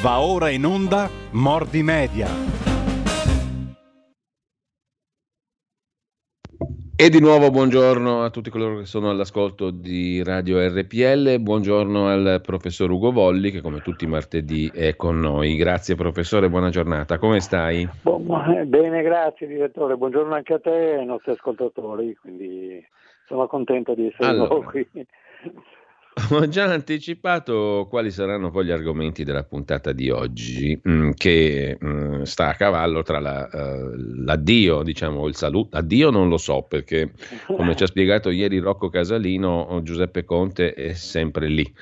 Va ora in onda Mordi Media. E di nuovo buongiorno a tutti coloro che sono all'ascolto di Radio RPL, buongiorno al professor Ugo Volli che come tutti i martedì è con noi. Grazie professore, buona giornata, come stai? Eh, bene, grazie direttore, buongiorno anche a te e ai nostri ascoltatori, quindi sono contento di essere allora, qui. Ho già anticipato quali saranno poi gli argomenti della puntata di oggi, mm, che mm, sta a cavallo tra la, uh, l'addio, diciamo, il saluto. Addio non lo so, perché come ci ha spiegato ieri Rocco Casalino, Giuseppe Conte è sempre lì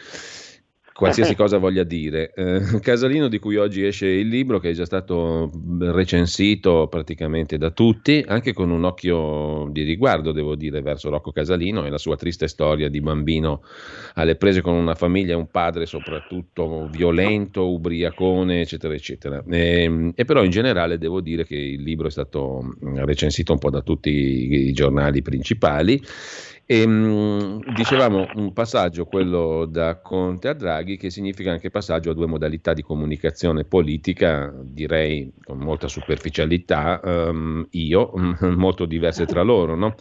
qualsiasi cosa voglia dire. Eh, Casalino di cui oggi esce il libro che è già stato recensito praticamente da tutti, anche con un occhio di riguardo devo dire verso Rocco Casalino e la sua triste storia di bambino alle prese con una famiglia e un padre soprattutto violento, ubriacone eccetera eccetera. E, ehm, e però in generale devo dire che il libro è stato recensito un po' da tutti i giornali principali e, ehm, dicevamo un passaggio, quello da Conte a Draghi, che significa anche passaggio a due modalità di comunicazione politica, direi con molta superficialità, um, io, molto diverse tra loro. No?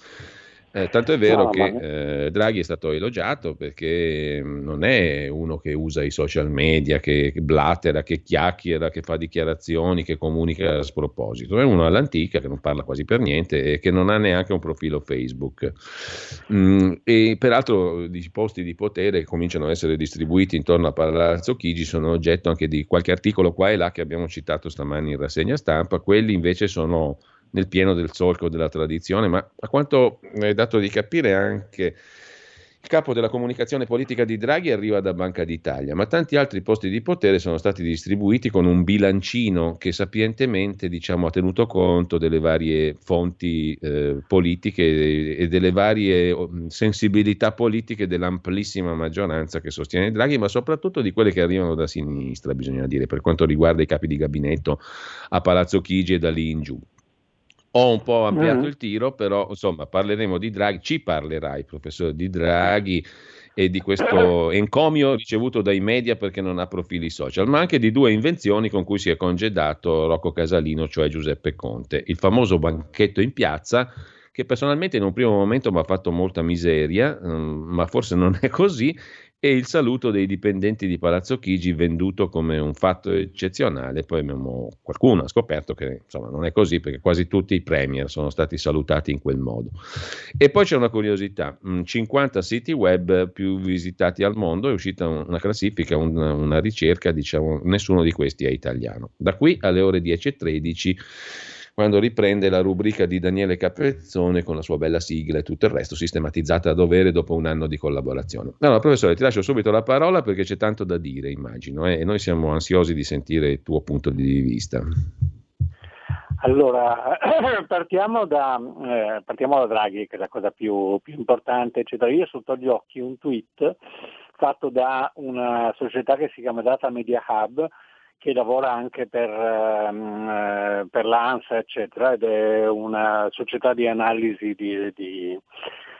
Eh, tanto è vero no, che eh, Draghi è stato elogiato perché mm, non è uno che usa i social media, che, che blattera, che chiacchiera, che fa dichiarazioni, che comunica a sproposito. È uno all'antica che non parla quasi per niente e che non ha neanche un profilo Facebook. Mm, e peraltro i posti di potere cominciano a essere distribuiti intorno a Palazzo Chigi, sono oggetto anche di qualche articolo qua e là che abbiamo citato stamani in rassegna stampa. Quelli invece sono nel pieno del solco della tradizione, ma a quanto è dato di capire anche il capo della comunicazione politica di Draghi arriva da Banca d'Italia, ma tanti altri posti di potere sono stati distribuiti con un bilancino che sapientemente diciamo, ha tenuto conto delle varie fonti eh, politiche e delle varie oh, sensibilità politiche dell'amplissima maggioranza che sostiene Draghi, ma soprattutto di quelle che arrivano da sinistra, bisogna dire, per quanto riguarda i capi di gabinetto a Palazzo Chigi e da lì in giù. Ho un po' ampliato mm. il tiro, però insomma parleremo di Draghi, ci parlerai professore di Draghi e di questo encomio ricevuto dai media perché non ha profili social, ma anche di due invenzioni con cui si è congedato Rocco Casalino, cioè Giuseppe Conte. Il famoso banchetto in piazza, che personalmente in un primo momento mi ha fatto molta miseria, um, ma forse non è così, e il saluto dei dipendenti di Palazzo Chigi venduto come un fatto eccezionale. Poi abbiamo, qualcuno ha scoperto che insomma, non è così perché quasi tutti i premier sono stati salutati in quel modo. E poi c'è una curiosità, 50 siti web più visitati al mondo, è uscita una classifica, una, una ricerca, diciamo, nessuno di questi è italiano. Da qui alle ore 10.13 quando riprende la rubrica di Daniele Capezzone con la sua bella sigla e tutto il resto sistematizzata a dovere dopo un anno di collaborazione. Allora, professore, ti lascio subito la parola perché c'è tanto da dire, immagino, eh? e noi siamo ansiosi di sentire il tuo punto di vista. Allora, partiamo da, eh, partiamo da Draghi, che è la cosa più, più importante, eccetera. Io sotto gli occhi un tweet fatto da una società che si chiama Data Media Hub, che lavora anche per, ehm, eh, per l'ANSA, eccetera, ed è una società di analisi di, di,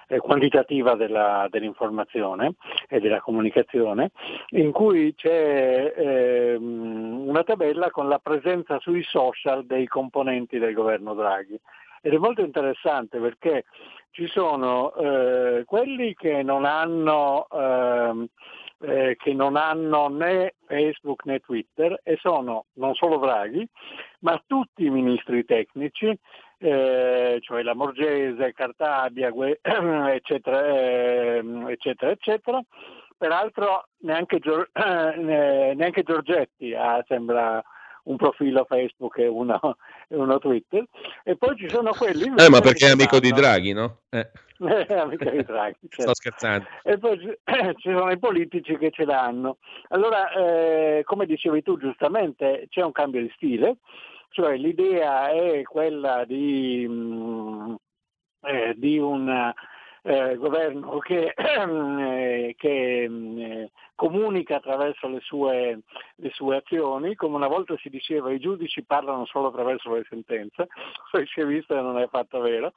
eh, quantitativa della, dell'informazione e della comunicazione, in cui c'è eh, una tabella con la presenza sui social dei componenti del governo Draghi. Ed è molto interessante perché ci sono eh, quelli che non hanno ehm, eh, che non hanno né Facebook né Twitter e sono non solo Draghi, ma tutti i ministri tecnici, eh, cioè la Morgese, Cartabia, eccetera, eh, eccetera, eccetera. Peraltro neanche, neanche Giorgetti ha, sembra un profilo Facebook e uno, e uno Twitter. E poi ci sono quelli... Eh, ma perché è amico di Draghi, no? Eh. amico di Draghi. Certo. Sto scherzando. E poi ci sono i politici che ce l'hanno. Allora, eh, come dicevi tu giustamente, c'è un cambio di stile, cioè l'idea è quella di, mh, mm, eh, di un eh, governo che, eh, che eh, comunica attraverso le sue, le sue, azioni, come una volta si diceva i giudici parlano solo attraverso le sentenze, poi si è visto che non è fatto vero,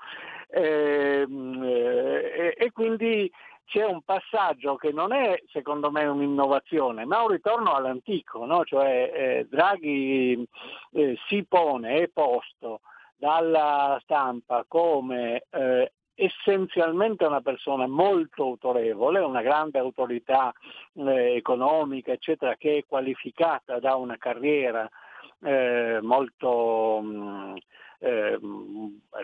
ehm, eh, e quindi c'è un passaggio che non è secondo me un'innovazione, ma un ritorno all'antico, no? cioè eh, Draghi eh, si pone, è posto dalla stampa come eh, essenzialmente una persona molto autorevole, una grande autorità eh, economica, eccetera, che è qualificata da una carriera eh, molto mm, eh,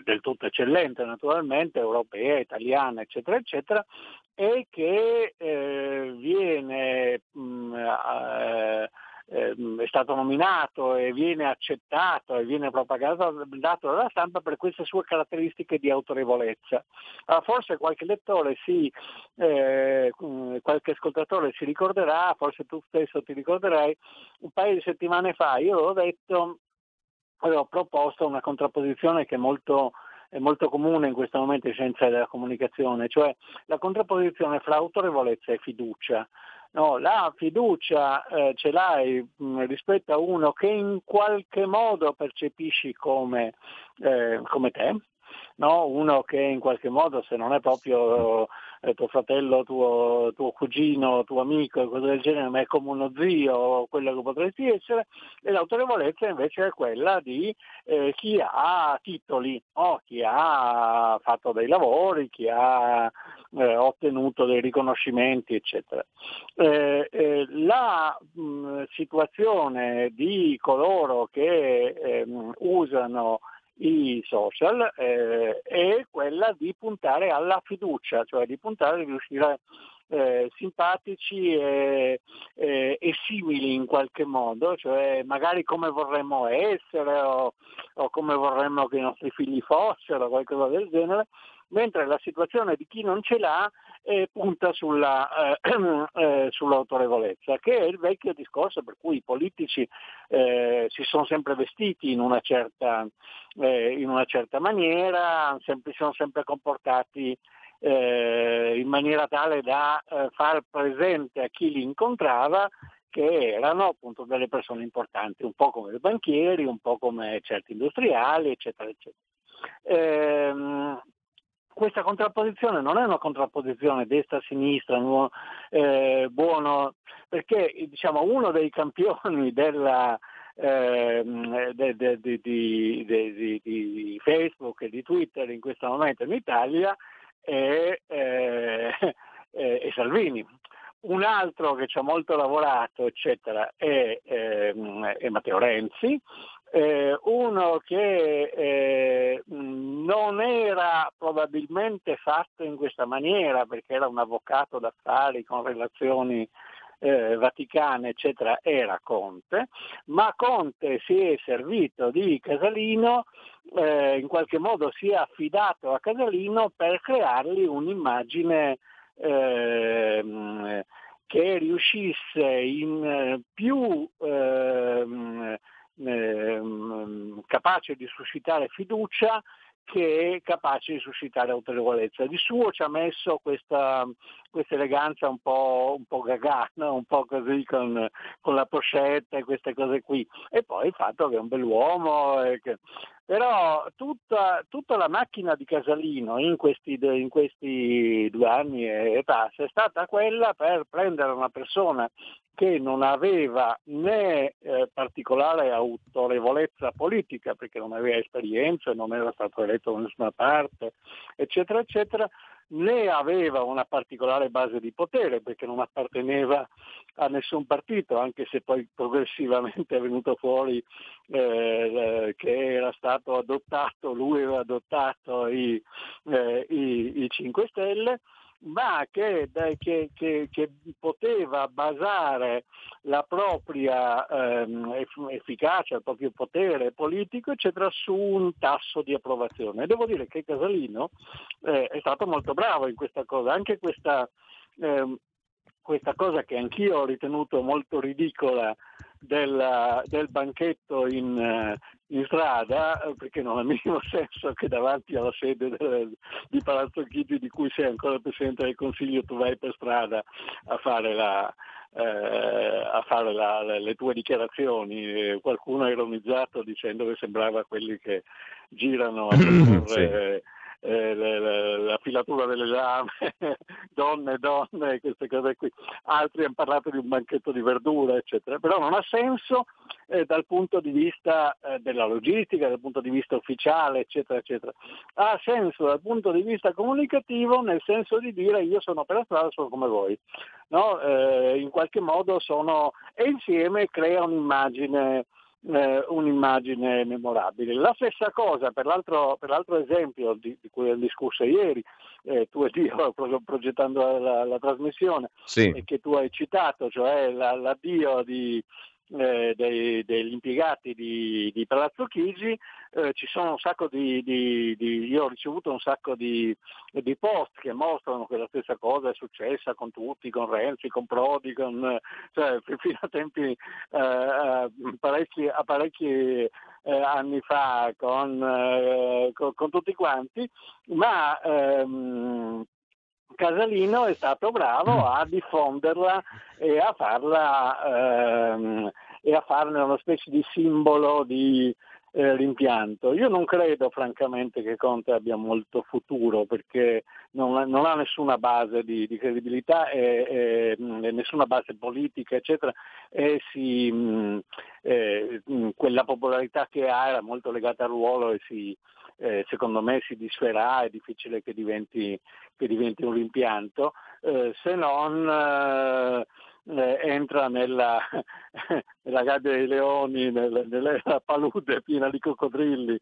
del tutto eccellente naturalmente, europea, italiana, eccetera, eccetera, e che eh, viene mh, mm, Ehm, è stato nominato e viene accettato e viene propagato dalla stampa per queste sue caratteristiche di autorevolezza. Allora, forse qualche lettore si, eh, qualche ascoltatore si ricorderà, forse tu stesso ti ricorderai, un paio di settimane fa io ho detto, avevo proposto una contrapposizione che è molto è molto comune in questo momento in scienza della comunicazione, cioè la contrapposizione fra autorevolezza e fiducia. No, la fiducia eh, ce l'hai mh, mm, rispetto a uno che in qualche modo percepisci come, eh, come te, no? uno che in qualche modo se non è proprio eh, tuo fratello, tuo, tuo, cugino, tuo amico cose del genere, ma è come uno zio, quello che potresti essere, e l'autorevolezza invece è quella di eh, chi ha titoli, no? chi ha fatto dei lavori, chi ha eh, ottenuto dei riconoscimenti, eccetera. Eh, eh, la mh, situazione di coloro che ehm, usano i social eh, è quella di puntare alla fiducia, cioè di puntare a riuscire eh, simpatici e, e, e, simili in qualche modo, cioè magari come vorremmo essere o, o come vorremmo che i nostri figli fossero, qualcosa del genere, mentre la situazione di chi non ce l'ha eh, punta sulla, eh, eh, sull'autorevolezza, che è il vecchio discorso per cui i politici eh, si sono sempre vestiti in una certa, eh, in una certa maniera, si sono sempre comportati eh, in maniera tale da far presente a chi li incontrava che erano appunto delle persone importanti, un po' come i banchieri, un po' come certi industriali, eccetera, eccetera. Ehm, questa contrapposizione non è una contrapposizione destra-sinistra, no, eh, buono, perché diciamo, uno dei campioni della, eh, de, de, di, di, Facebook e di Twitter in questo momento in Italia è, eh, è Salvini. Un altro che ci ha molto lavorato, eccetera, è, ehm, è Matteo Renzi, eh, uno che eh, non era probabilmente fatto in questa maniera perché era un avvocato d'affari con relazioni eh, vaticane, eccetera, era Conte, ma Conte si è servito di Casalino, eh, in qualche modo si è affidato a Casalino per creargli un'immagine ehm, che riuscisse in più ehm, Ehm, capace di suscitare fiducia che è capace di suscitare autorevolezza. Di suo ci ha messo questa, questa eleganza un po', un po' gagana, un po' così con, con, la pochette e queste cose qui. E poi il fatto che è un bell'uomo. Che... Però tutta, tutta, la macchina di Casalino in questi, in questi due anni e passa è stata quella per prendere una persona che non aveva né eh, particolare autorevolezza politica, perché non aveva esperienza, non era stato eletto da nessuna parte, eccetera, eccetera, né aveva una particolare base di potere, perché non apparteneva a nessun partito, anche se poi progressivamente è venuto fuori eh, che era stato adottato, lui aveva adottato i, eh, i, i 5 Stelle ma che, che, che, che, poteva basare la propria ehm, efficacia, il proprio potere politico, eccetera, su un tasso di approvazione. devo dire che Casalino eh, è stato molto bravo in questa cosa, anche questa, ehm, questa cosa che anch'io ho ritenuto molto ridicola del, del banchetto in, eh, in, strada, eh, perché non ha minimo senso che davanti alla sede del, di Palazzo Chiti, di cui sei ancora Presidente del Consiglio, tu vai per strada a fare, la, eh, a fare la, le tue dichiarazioni. Qualcuno ha ironizzato dicendo che sembrava quelli che girano a proporre... sì eh, la filatura delle lame, donne, donne, queste cose qui. Altri hanno parlato di un banchetto di verdura, eccetera. Però non ha senso eh, dal punto di vista eh, della logistica, dal punto di vista ufficiale, eccetera, eccetera. Ha senso dal punto di vista comunicativo nel senso di dire io sono per la strada, sono come voi. No? Eh, in qualche modo sono e insieme crea un'immagine eh, un'immagine memorabile. La stessa cosa per l'altro, per l'altro esempio di, di, cui abbiamo discusso ieri, eh, tu ed io progettando la, la trasmissione, sì. e che tu hai citato, cioè la, l'addio di, eh, dei, degli impiegati di, di Palazzo Chigi, eh, di, di, io ho ricevuto un sacco di, post che mostrano che la stessa cosa è successa con tutti, con Renzi, con Prodi, con, cioè, fino a tempi eh, eh, parecchi, a parecchi eh, anni fa con, eh, con, con, tutti quanti, ma ehm, Casalino è stato bravo mm. a diffonderla e a farla ehm, e a farne una specie di simbolo di eh, rimpianto. Io non credo francamente che Conte abbia molto futuro perché non, non ha nessuna base di, di credibilità e, e, nessuna base politica, eccetera, e si, mh, eh, quella popolarità che ha era molto legata al ruolo e si, eh, secondo me si disferà, è difficile che diventi, che diventi un rimpianto, eh, se non eh, entra nella, nella, gabbia dei leoni, nel, nella palude piena di coccodrilli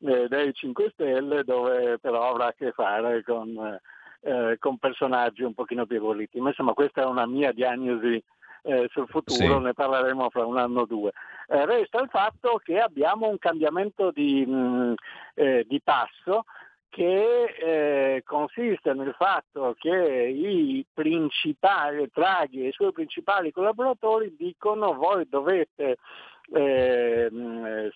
eh, dei 5 Stelle, dove però avrà a che fare con, eh, con personaggi un pochino più evoluti. Ma insomma questa è una mia diagnosi eh, sul futuro, sì. ne parleremo fra un anno o due. Eh, resta il fatto che abbiamo un cambiamento di, mh, mm, eh, di passo che eh, consiste nel fatto che i principali, Draghi e i suoi principali collaboratori dicono voi dovete eh,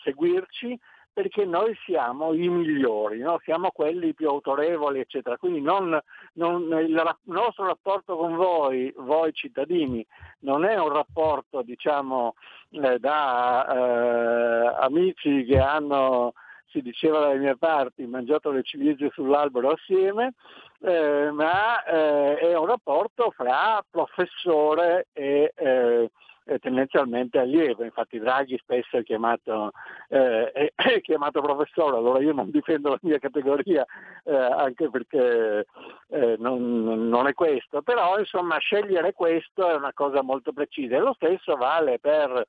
seguirci perché noi siamo i migliori, no? siamo quelli più autorevoli, eccetera. Quindi non, non, il nostro rapporto con voi, voi cittadini, non è un rapporto diciamo, eh, da eh, amici che hanno si diceva dalle mie parti, mangiato le ciliegie sull'albero assieme, eh, ma eh, è un rapporto fra professore e, eh, tendenzialmente allievo, infatti Draghi spesso è chiamato, eh, è, chiamato, professore, allora io non difendo la mia categoria eh, anche perché eh, non, non, è questo, però insomma scegliere questo è una cosa molto precisa. E lo stesso vale per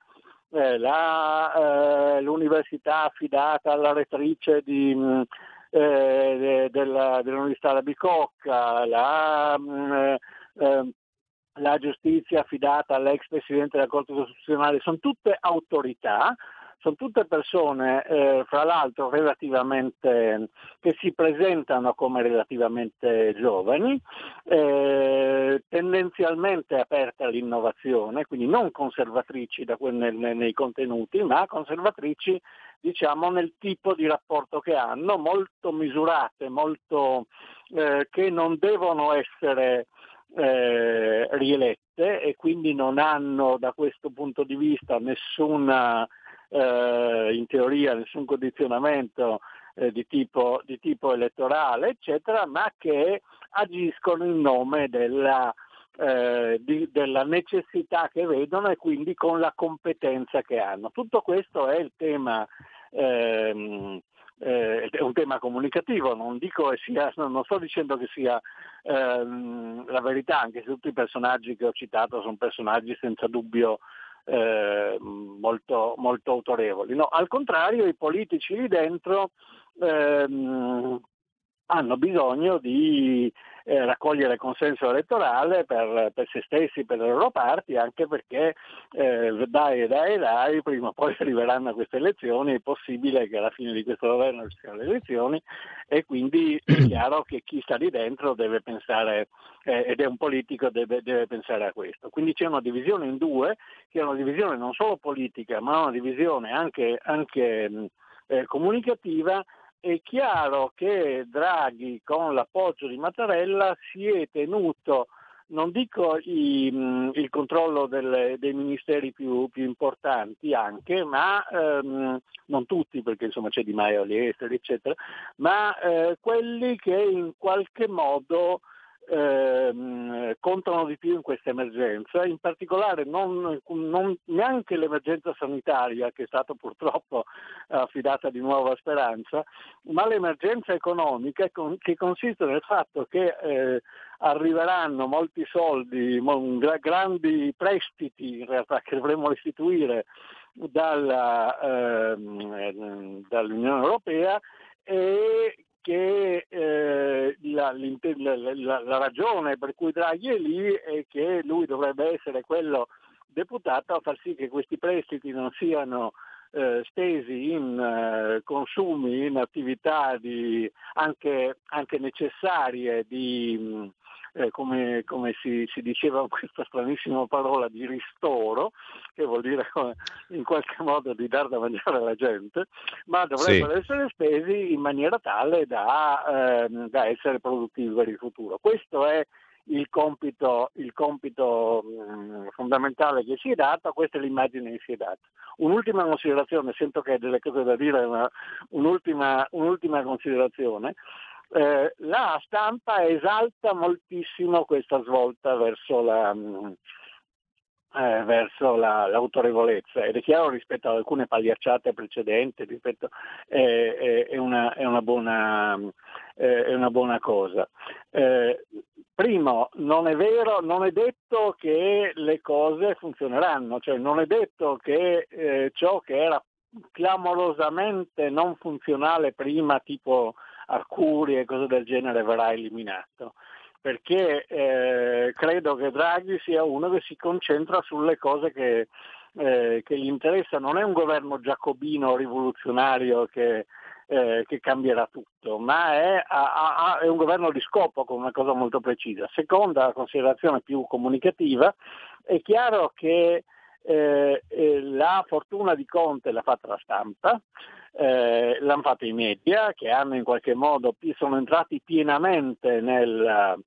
eh, la, eh, l'università affidata alla rettrice di, mm, eh, della, dell'Università della Bicocca, la, mm, eh, la giustizia affidata all'ex Presidente della Corte Costituzionale, sono tutte autorità sono tutte persone, eh, fra l'altro, che si presentano come relativamente giovani, eh, tendenzialmente aperte all'innovazione, quindi non conservatrici quel, nel, nei contenuti, ma conservatrici diciamo, nel tipo di rapporto che hanno, molto misurate, molto, eh, che non devono essere eh, rielette e quindi non hanno da questo punto di vista nessuna eh, in teoria nessun condizionamento eh, di, tipo, di, tipo, elettorale, eccetera, ma che agiscono in nome della, eh, di, della necessità che vedono e quindi con la competenza che hanno. Tutto questo è il tema. Ehm, eh, è un tema comunicativo, non, sia, non, sto dicendo che sia ehm, la verità, anche se tutti i personaggi che ho citato sono personaggi senza dubbio eh, molto, molto, autorevoli. No, al contrario i politici lì dentro ehm, hanno bisogno di eh, raccogliere consenso elettorale per, per, se stessi, per le loro parti, anche perché eh, dai, dai, dai, prima o poi arriveranno queste elezioni, è possibile che alla fine di questo governo ci siano le elezioni e quindi è chiaro che chi sta lì dentro deve pensare, eh, ed è un politico, deve, deve, pensare a questo. Quindi c'è una divisione in due, che è una divisione non solo politica, ma una divisione anche, anche eh, comunicativa è chiaro che Draghi con l'appoggio di Mattarella si è tenuto non dico i, il controllo delle, dei ministeri più, più, importanti anche, ma ehm, non tutti perché insomma c'è Di Maio agli esteri eccetera, ma eh, quelli che in qualche modo ehm, contano di più in questa emergenza, in particolare non, non, neanche l'emergenza sanitaria che è stata purtroppo affidata di nuovo a Speranza, ma l'emergenza economica che consiste nel fatto che eh, arriveranno molti soldi, grandi prestiti in realtà che dovremmo restituire dalla, ehm, dall'Unione Europea e che eh, la, la, la, ragione per cui Draghi è lì è che lui dovrebbe essere quello deputato a far sì che questi prestiti non siano eh, spesi in eh, consumi, in attività di, anche, anche, necessarie di, eh, come, come si, si, diceva questa stranissima parola di ristoro, che vuol dire in qualche modo di dar da mangiare alla gente, ma dovrebbero sì. essere spesi in maniera tale da, eh, da essere produttivi per il futuro. Questo è il compito, il compito mh, mm, fondamentale che si è dato, questa è l'immagine che si è data. Un'ultima considerazione, sento che hai delle cose da dire, ma un'ultima, un'ultima considerazione eh, la stampa esalta moltissimo questa svolta verso, la, mm, eh, verso la, l'autorevolezza ed è chiaro rispetto ad alcune pagliacciate precedenti, rispetto, eh, è, una, è, una buona, eh, è, una, buona, cosa. Eh, primo, non è vero, non è detto che le cose funzioneranno, cioè non è detto che eh, ciò che era clamorosamente non funzionale prima, tipo Arcuri e cose del genere verrà eliminato perché eh, credo che Draghi sia uno che si concentra sulle cose che, eh, che gli interessano. Non è un governo giacobino rivoluzionario che, eh, che cambierà tutto, ma è, ha, ha, è, un governo di scopo con una cosa molto precisa. Seconda considerazione più comunicativa, è chiaro che eh, la fortuna di Conte l'ha fatta la stampa, eh, l'hanno fatto i media che hanno in qualche modo, sono entrati pienamente nel,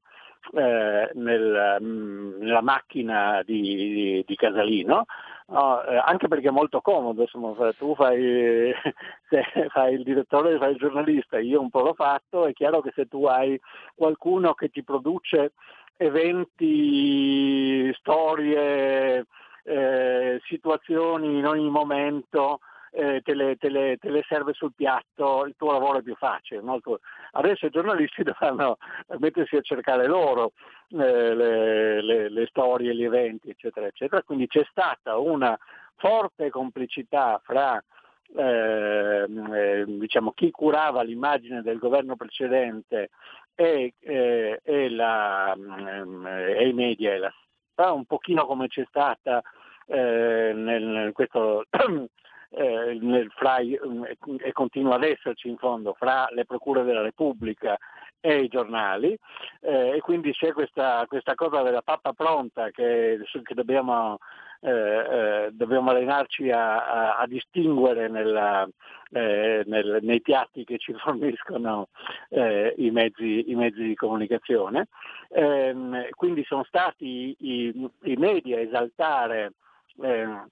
eh, nel, mm, nella macchina di, di, di Casalino, no, eh, anche perché è molto comodo, insomma, tu fai, fai, il direttore, fai il giornalista, io un po' l'ho fatto, è chiaro che se tu hai qualcuno che ti produce eventi, storie, eh, situazioni in ogni momento, eh, te, le, te, le, te, le, serve sul piatto, il tuo lavoro è più facile. No? Adesso i giornalisti dovranno mettersi a cercare loro eh, le, le, storie, gli eventi, eccetera, eccetera. Quindi c'è stata una forte complicità fra eh, diciamo, chi curava l'immagine del governo precedente e, eh, e, la, eh, e i media e la un pochino come c'è stata eh, nel, questo, eh, nel, fra, e continua ad esserci in fondo fra le procure della Repubblica e i giornali eh, e quindi c'è questa, questa, cosa della pappa pronta che, che dobbiamo, eh, eh, dobbiamo, allenarci a, a, a distinguere nella, eh, nel, nei piatti che ci forniscono eh, i mezzi, i, mezzi, di comunicazione. Ehm, quindi sono stati i, i media a esaltare eh,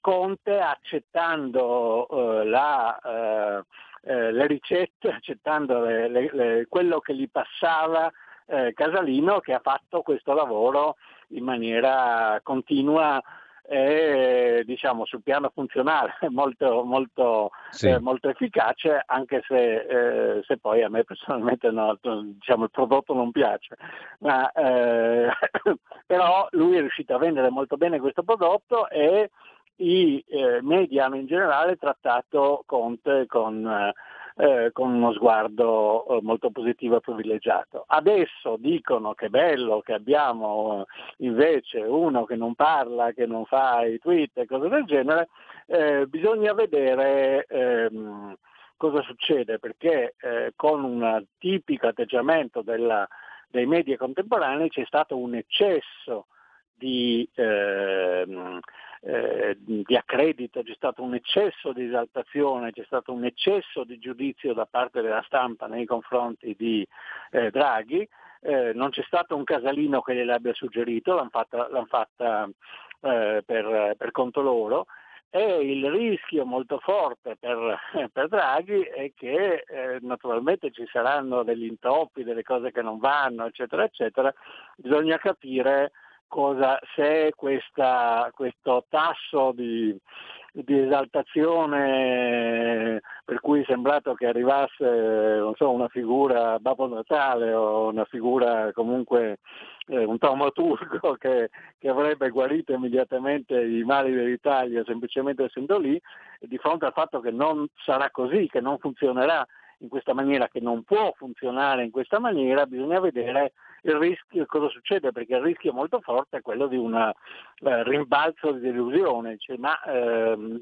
Conte accettando eh, la, eh, eh, le ricette, accettando le, le, le, quello che gli passava eh, Casalino che ha fatto questo lavoro in maniera continua e diciamo sul piano funzionale molto, molto, sì. eh, molto efficace anche se, eh, se, poi a me personalmente no, diciamo, il prodotto non piace Ma, eh, però lui è riuscito a vendere molto bene questo prodotto e i eh, media hanno in generale trattato Conte con eh, eh, con uno sguardo eh, molto positivo e privilegiato. Adesso dicono che è bello che abbiamo eh, invece uno che non parla, che non fa i tweet e cose del genere, eh, bisogna vedere ehm, cosa succede perché con un tipico atteggiamento della, dei media contemporanei c'è stato un eccesso di, ehm, eh, di accredito, c'è stato un eccesso di esaltazione, c'è stato un eccesso di giudizio da parte della stampa nei confronti di eh, Draghi eh, non c'è stato un casalino che gliel'abbia suggerito, l'hanno fatta, l'hanno fatta eh, per, per, conto loro e il rischio molto forte per, per Draghi è che eh, naturalmente ci saranno degli intoppi, delle cose che non vanno, eccetera, eccetera. Bisogna capire cosa, se questa, questo tasso di, di esaltazione per cui è sembrato che arrivasse so, una figura Babbo Natale o una figura comunque eh, un taumaturgo che, che, avrebbe guarito immediatamente i mali dell'Italia semplicemente essendo lì, di fronte al fatto che non sarà così, che non funzionerà in questa maniera, che non può funzionare in questa maniera, bisogna vedere rischio, cosa succede, perché il rischio molto forte è quello di un eh, rimbalzo di delusione, cioè, ma ehm,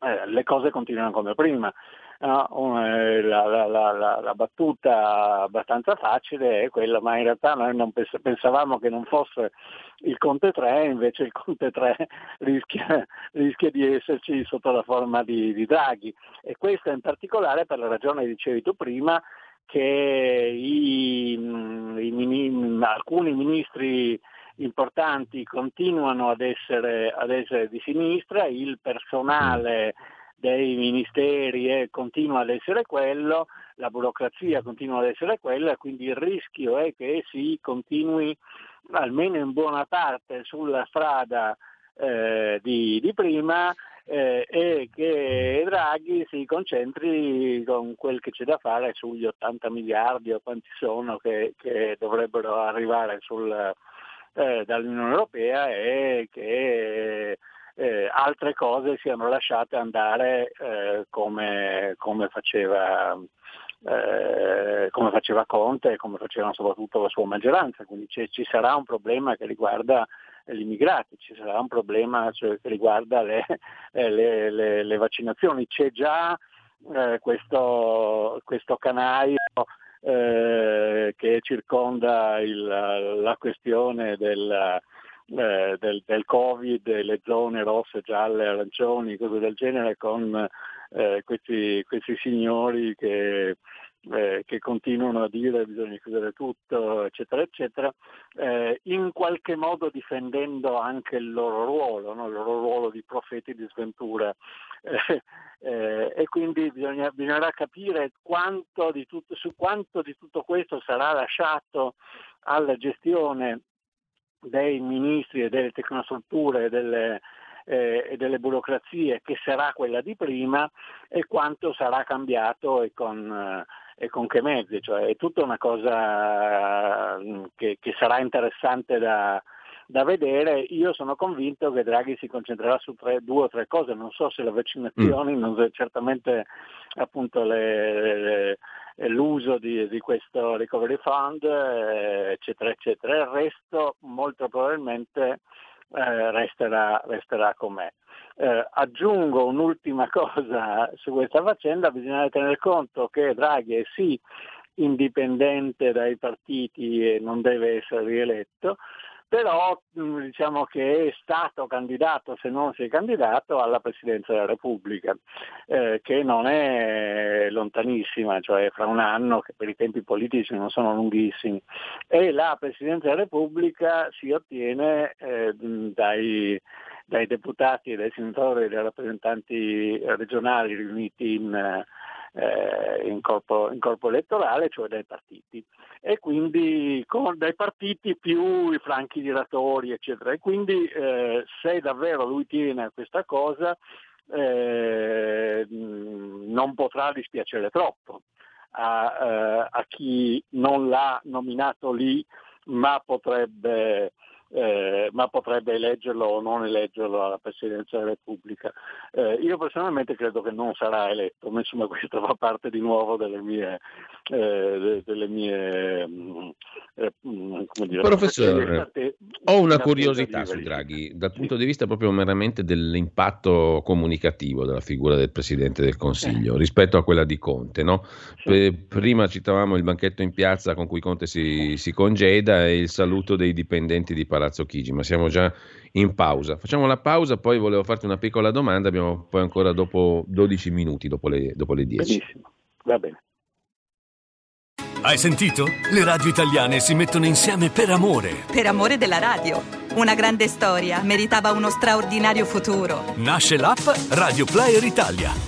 eh, le cose continuano come prima. No, eh, la, la, la, la, battuta abbastanza facile è quella, ma in realtà noi non pensavamo che non fosse il Conte 3, invece il Conte 3 rischia, rischia di esserci sotto la forma di, di Draghi e questo in particolare per la ragione che dicevi tu prima che i, i, alcuni ministri importanti continuano ad essere, ad essere, di sinistra, il personale dei ministeri eh, continua ad essere quello, la burocrazia continua ad essere quella, quindi il rischio è che si continui almeno in buona parte sulla strada eh, di, di, prima eh, e che Draghi si concentri con quel che c'è da fare sugli 80 miliardi o quanti sono che, che dovrebbero arrivare sul, eh, dall'Unione Europea e che eh, altre cose siano lasciate andare eh, come, come, faceva, eh, come, faceva, Conte e come facevano soprattutto la sua maggioranza. Quindi ci sarà un problema che riguarda gli immigrati, ci sarà un problema cioè, che riguarda le, eh, le, le, le, vaccinazioni. C'è già eh, questo, questo canaio eh, che circonda il, la questione del, eh, del, del, Covid, le zone rosse, gialle, arancioni, cose del genere, con eh, questi, questi, signori che, eh, che, continuano a dire bisogna chiudere tutto, eccetera, eccetera, eh, in qualche modo difendendo anche il loro ruolo, no? il loro ruolo di profeti di sventura. Eh, e quindi bisogna, bisognerà capire quanto tutto, su quanto di tutto questo sarà lasciato alla gestione dei ministri e delle tecnostrutture e delle, eh, e delle burocrazie che sarà quella di prima e quanto sarà cambiato e con, eh, e con che mezzi, cioè è tutta una cosa mm, che, che sarà interessante da, da, vedere. Io sono convinto che Draghi si concentrerà su tre, due o tre cose, non so se le vaccinazioni, mm. non, certamente appunto le, le l'uso di, di, questo recovery fund, eh, eccetera, eccetera. Il resto molto probabilmente eh, resterà, resterà com'è. Eh, aggiungo un'ultima cosa su questa faccenda, bisogna tenere conto che Draghi è sì indipendente dai partiti e non deve essere rieletto, però mm, diciamo che è stato candidato, se non si è candidato, alla Presidenza della Repubblica, eh, che non è lontanissima, cioè fra un anno, che per i tempi politici non sono lunghissimi, e la Presidenza della Repubblica si ottiene eh, dai, dai deputati dai senatori e dai rappresentanti regionali riuniti in eh, in, corpo, in, corpo, elettorale, cioè dai partiti, e quindi con, dai partiti più i franchi giratori, eccetera. E quindi eh, se davvero lui tiene a questa cosa, eh, non potrà dispiacere troppo a, eh, a chi non l'ha nominato lì, ma potrebbe eh, ma potrebbe eleggerlo o non eleggerlo alla Presidenza della Repubblica. Eh, io personalmente credo che non sarà eletto, ma insomma questo fa parte di nuovo delle mie... Eh, delle mie mm, eh, mm, dire, Professore, ho una curiosità su Draghi, dal punto di vista proprio meramente dell'impatto comunicativo della figura del Presidente del Consiglio eh. rispetto a quella di Conte. No? Sì. Prima citavamo il banchetto in piazza con cui Conte si, si congeda e il saluto dei dipendenti di Palazzo Palazzo Chigi, ma siamo già in pausa. Facciamo la pausa, poi volevo farti una piccola domanda, abbiamo poi ancora dopo 12 minuti, dopo le, dopo le 10. Benissimo, va bene. Hai sentito? Le radio italiane si mettono insieme per amore. Per amore della radio. Una grande storia meritava uno straordinario futuro. Nasce l'app Radio Player Italia.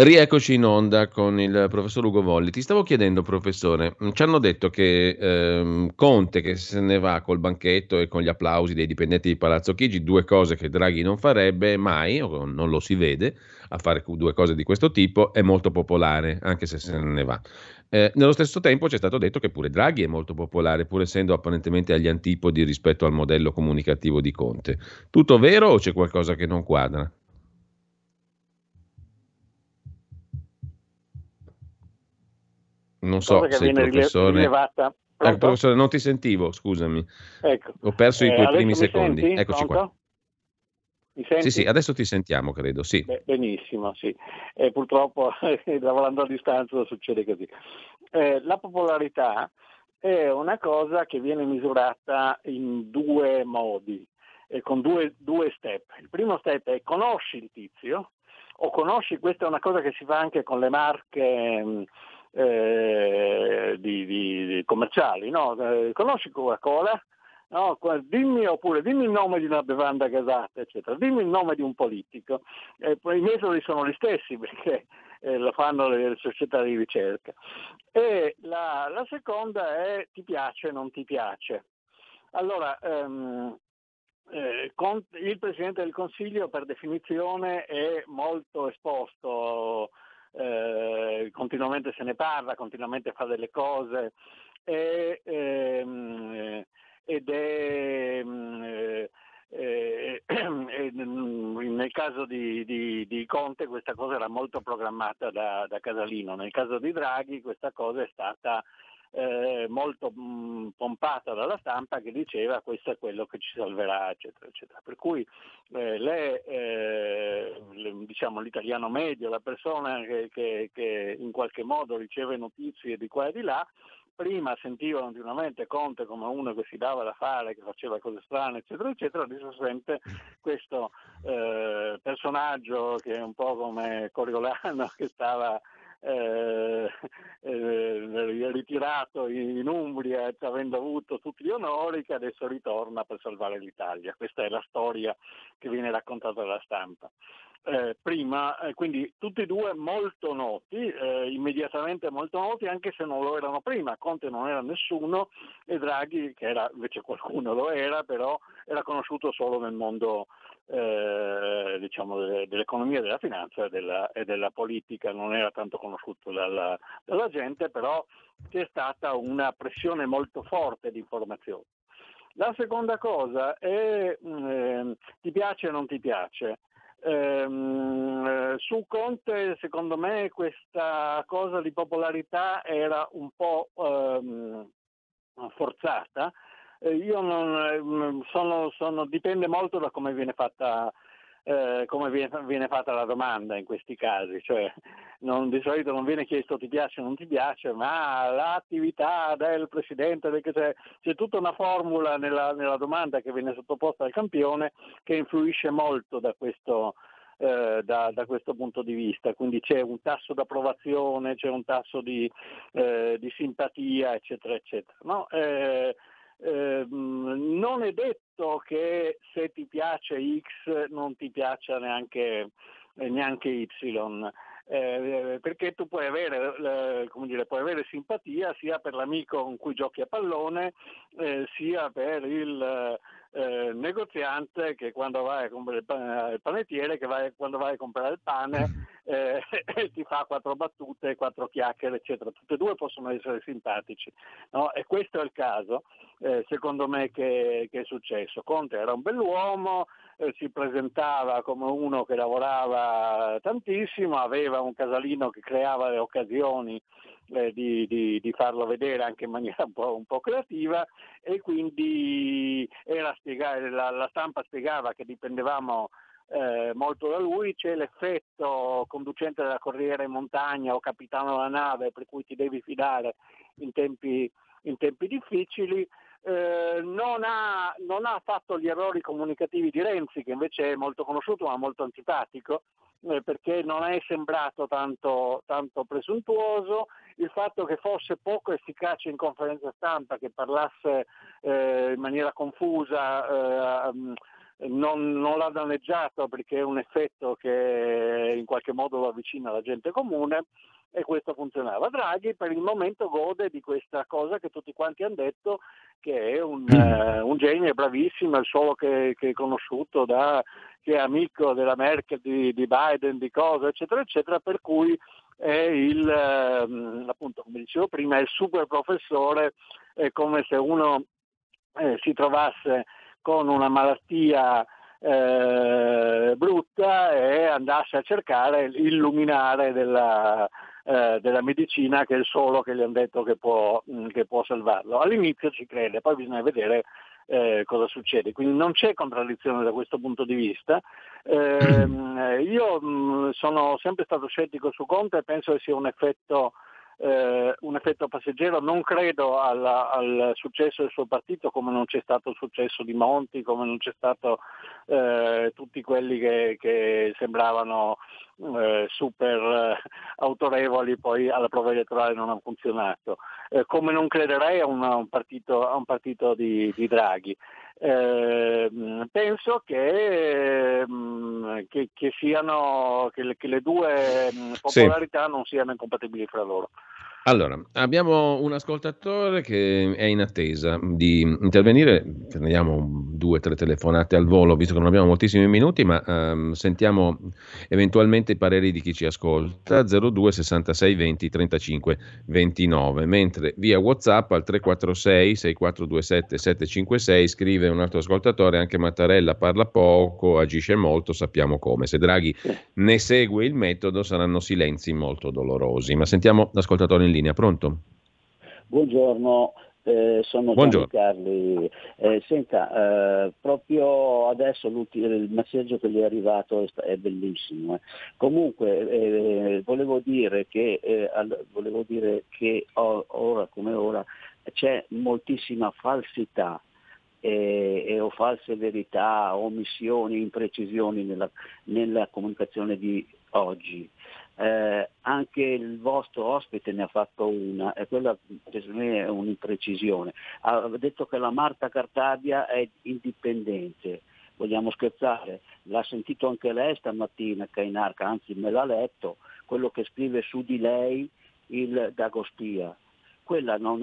Rieccoci in onda con il professor Ugo Volli. Ti stavo chiedendo, professore, mm, ci hanno detto che ehm, Conte che se ne va col banchetto e con gli applausi dei dipendenti di Palazzo Chigi, due cose che Draghi non farebbe mai, o non lo si vede a fare due cose di questo tipo, è molto popolare, anche se se ne va. Eh, nello stesso tempo ci è stato detto che pure Draghi è molto popolare, pur essendo apparentemente agli antipodi rispetto al modello comunicativo di Conte. Tutto vero o c'è qualcosa che non quadra? Non so se il professore... Rilevata. Ecco, professore, non ti sentivo, scusami. Ecco. Ho perso eh, i tuoi primi secondi. Senti? Eccoci Pronto? qua. Mi senti? Sì, sì, adesso ti sentiamo, credo, sì. Beh, benissimo, sì. Eh, purtroppo lavorando a distanza succede così. Eh, la popolarità è una cosa che viene misurata in due modi, eh, con due, due step. Il primo step è conosci il tizio, o conosci, questa è una cosa che si fa anche con le marche mm, eh, di, di, di, commerciali, no? eh, conosci Coca-Cola? No, dimmi oppure dimmi il nome di una bevanda gasata, eccetera, dimmi il nome di un politico. Eh, I metodi sono gli stessi perché eh, lo fanno le, le, società di ricerca. E la, la, seconda è ti piace non ti piace. Allora, ehm, eh, il Presidente del Consiglio per definizione è molto esposto eh, continuamente se ne parla, continuamente fa delle cose e, ehm, ed è eh, eh, nel caso di, di, di, Conte questa cosa era molto programmata da, da, Casalino, nel caso di Draghi questa cosa è stata eh, molto mh, mm, pompata dalla stampa che diceva questo è quello che ci salverà, eccetera, eccetera. Per cui eh, le, eh, le, diciamo, l'italiano medio, la persona che, che, che in qualche modo riceve notizie di qua e di là, prima sentiva continuamente Conte come uno che si dava da fare, che faceva cose strane, eccetera, eccetera, adesso sente questo eh, personaggio che è un po' come Coriolano che stava eh, eh, ritirato in Umbria avendo avuto tutti gli onori che adesso ritorna per salvare l'Italia. Questa è la storia che viene raccontata dalla stampa. Eh, prima, eh, quindi tutti e due molto noti, eh, immediatamente molto noti, anche se non lo erano prima. Conte non era nessuno e Draghi, che era invece qualcuno lo era, però era conosciuto solo nel mondo eh, diciamo, dell'economia, della finanza e della, e della, politica, non era tanto conosciuto dalla, dalla gente, però c'è stata una pressione molto forte di informazioni. La seconda cosa è eh, ti piace o non ti piace. Eh, su Conte, secondo me, questa cosa di popolarità era un po' ehm, forzata, eh, non, eh, sono, sono, dipende molto da come viene fatta eh, come viene, viene, fatta la domanda in questi casi, cioè non, di solito non viene chiesto ti piace o non ti piace, ma l'attività del Presidente, del, c'è, c'è, tutta una formula nella, nella, domanda che viene sottoposta al campione che influisce molto da questo, eh, da, da, questo punto di vista, quindi c'è un tasso d'approvazione, c'è un tasso di, eh, di simpatia, eccetera, eccetera. No? Eh, eh, non è detto che se ti piace X non ti piaccia neanche, eh, neanche Y. Eh, perché tu puoi avere, eh, dire, puoi avere, simpatia sia per l'amico con cui giochi a pallone, eh, sia per il, eh, negoziante che quando vai a comprare il, pane, il panettiere che vai, quando vai a comprare il pane eh, ti fa quattro battute, quattro chiacchiere, eccetera. Tutte e due possono essere simpatici. No? E questo è il caso, eh, secondo me, che, che, è successo. Conte era un bell'uomo, eh, si presentava come uno che lavorava tantissimo, aveva un casalino che creava le occasioni eh, di, di, di, farlo vedere anche in maniera un po', un po creativa e quindi spiegare, la, la, stampa spiegava che dipendevamo eh, molto da lui, c'è l'effetto conducente della Corriere in montagna o capitano della nave per cui ti devi fidare in tempi, in tempi difficili. Eh, non, ha, non, ha, fatto gli errori comunicativi di Renzi, che invece è molto conosciuto ma molto antipatico, eh, perché non è sembrato tanto, tanto, presuntuoso, il fatto che fosse poco efficace in conferenza stampa, che parlasse eh, in maniera confusa, eh, non, non, l'ha danneggiato perché è un effetto che in qualche modo lo avvicina alla gente comune e questo funzionava. Draghi per il momento gode di questa cosa che tutti quanti hanno detto che è un, uh, un genio, è bravissimo, è il solo che, che, è conosciuto da, che è amico della Merkel, di, di Biden, di cosa, eccetera, eccetera, per cui è il, eh, appunto, come dicevo prima, è il super professore, è come se uno eh, si trovasse con una malattia eh, brutta e andasse a cercare l'illuminare della, eh, della, medicina che è il solo che gli hanno detto che può, mm, che può salvarlo. All'inizio ci crede, poi bisogna vedere eh, cosa succede. Quindi non c'è contraddizione da questo punto di vista. Eh, io mh, mm, sono sempre stato scettico su Conte e penso che sia un effetto eh, un effetto passeggero, non credo alla, al successo del suo partito come non c'è stato il successo di Monti, come non c'è stato eh, tutti quelli che, che sembravano eh, super eh, autorevoli poi alla prova elettorale non hanno funzionato, eh, come non crederei a, una, un, partito, a un partito di, di Draghi. Eh, penso che, mm, che, che, siano, che, le, che le due mm, popolarità sì. non siano incompatibili fra loro. Allora, abbiamo un ascoltatore che è in attesa di intervenire, prendiamo due o tre telefonate al volo, visto che non abbiamo moltissimi minuti, ma um, sentiamo eventualmente i pareri di chi ci ascolta, 02 66 20 35 29, mentre via Whatsapp al 346 6427 756 scrive un altro ascoltatore, anche Mattarella parla poco, agisce molto, sappiamo come, se Draghi ne segue il metodo saranno silenzi molto dolorosi, ma sentiamo l'ascoltatore in linea linea, pronto? Buongiorno, eh, sono Gianni Carli. Eh, senta, eh, proprio adesso il messaggio che gli è arrivato è, è bellissimo. Eh. Comunque eh, volevo dire che, eh, al, volevo dire che ora come ora c'è moltissima falsità e, e, o false verità, omissioni, imprecisioni nella, nella comunicazione di oggi eh, anche il vostro ospite ne ha fatto una, e quella per me è un'imprecisione. Ha detto che la Marta Cartabia è indipendente. Vogliamo scherzare? L'ha sentito anche lei stamattina, Cainarca, anzi me l'ha letto, quello che scrive su di lei il Dagospia quella non,